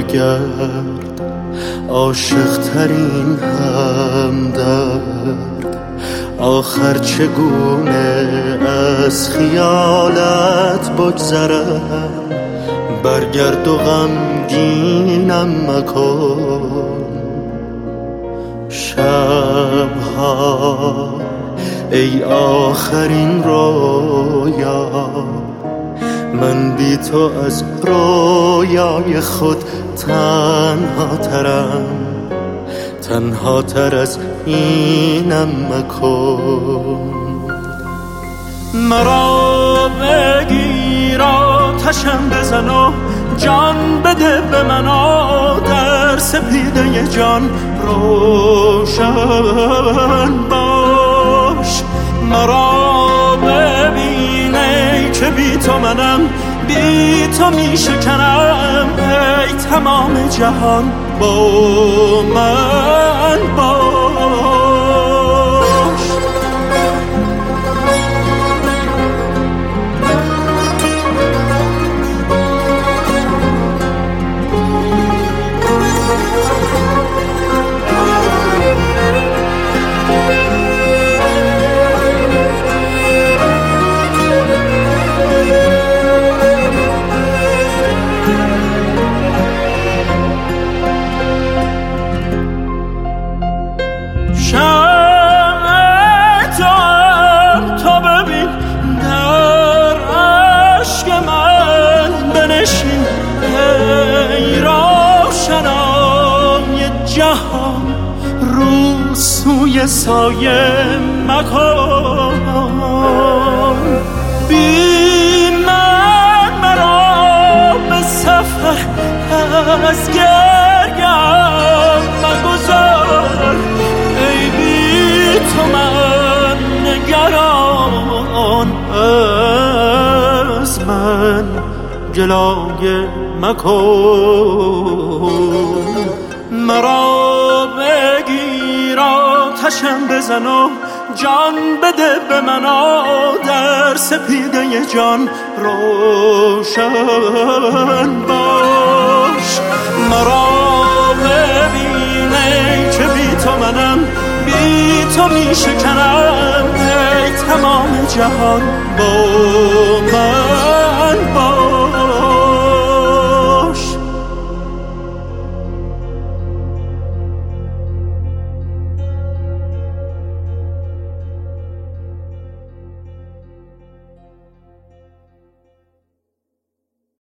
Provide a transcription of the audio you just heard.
برگرد عاشق ترین همدرد. آخر چگونه از خیالت بگذرم برگرد و غمگینم مکن. شبها ای آخرین رویا من بی تو از رویای خود تنها ترم. تنها تر از اینم مکن. مرا بگیر آتشم بزن و جان بده به من در سپیده جان روشن باش. مرا ببینه که بی تو منم بی تو می شکنم ای تمام جهان. با من سوی سایه مکن بی من مرا به سفر از گرگم مگذار. ای بی تو من نگران از من. جلایه مکن. آتشم بزن و جان بده به من در سپیده جان روشن باش. مرا ببینه که بی تو منم بی تو ای تمام جهان. باش.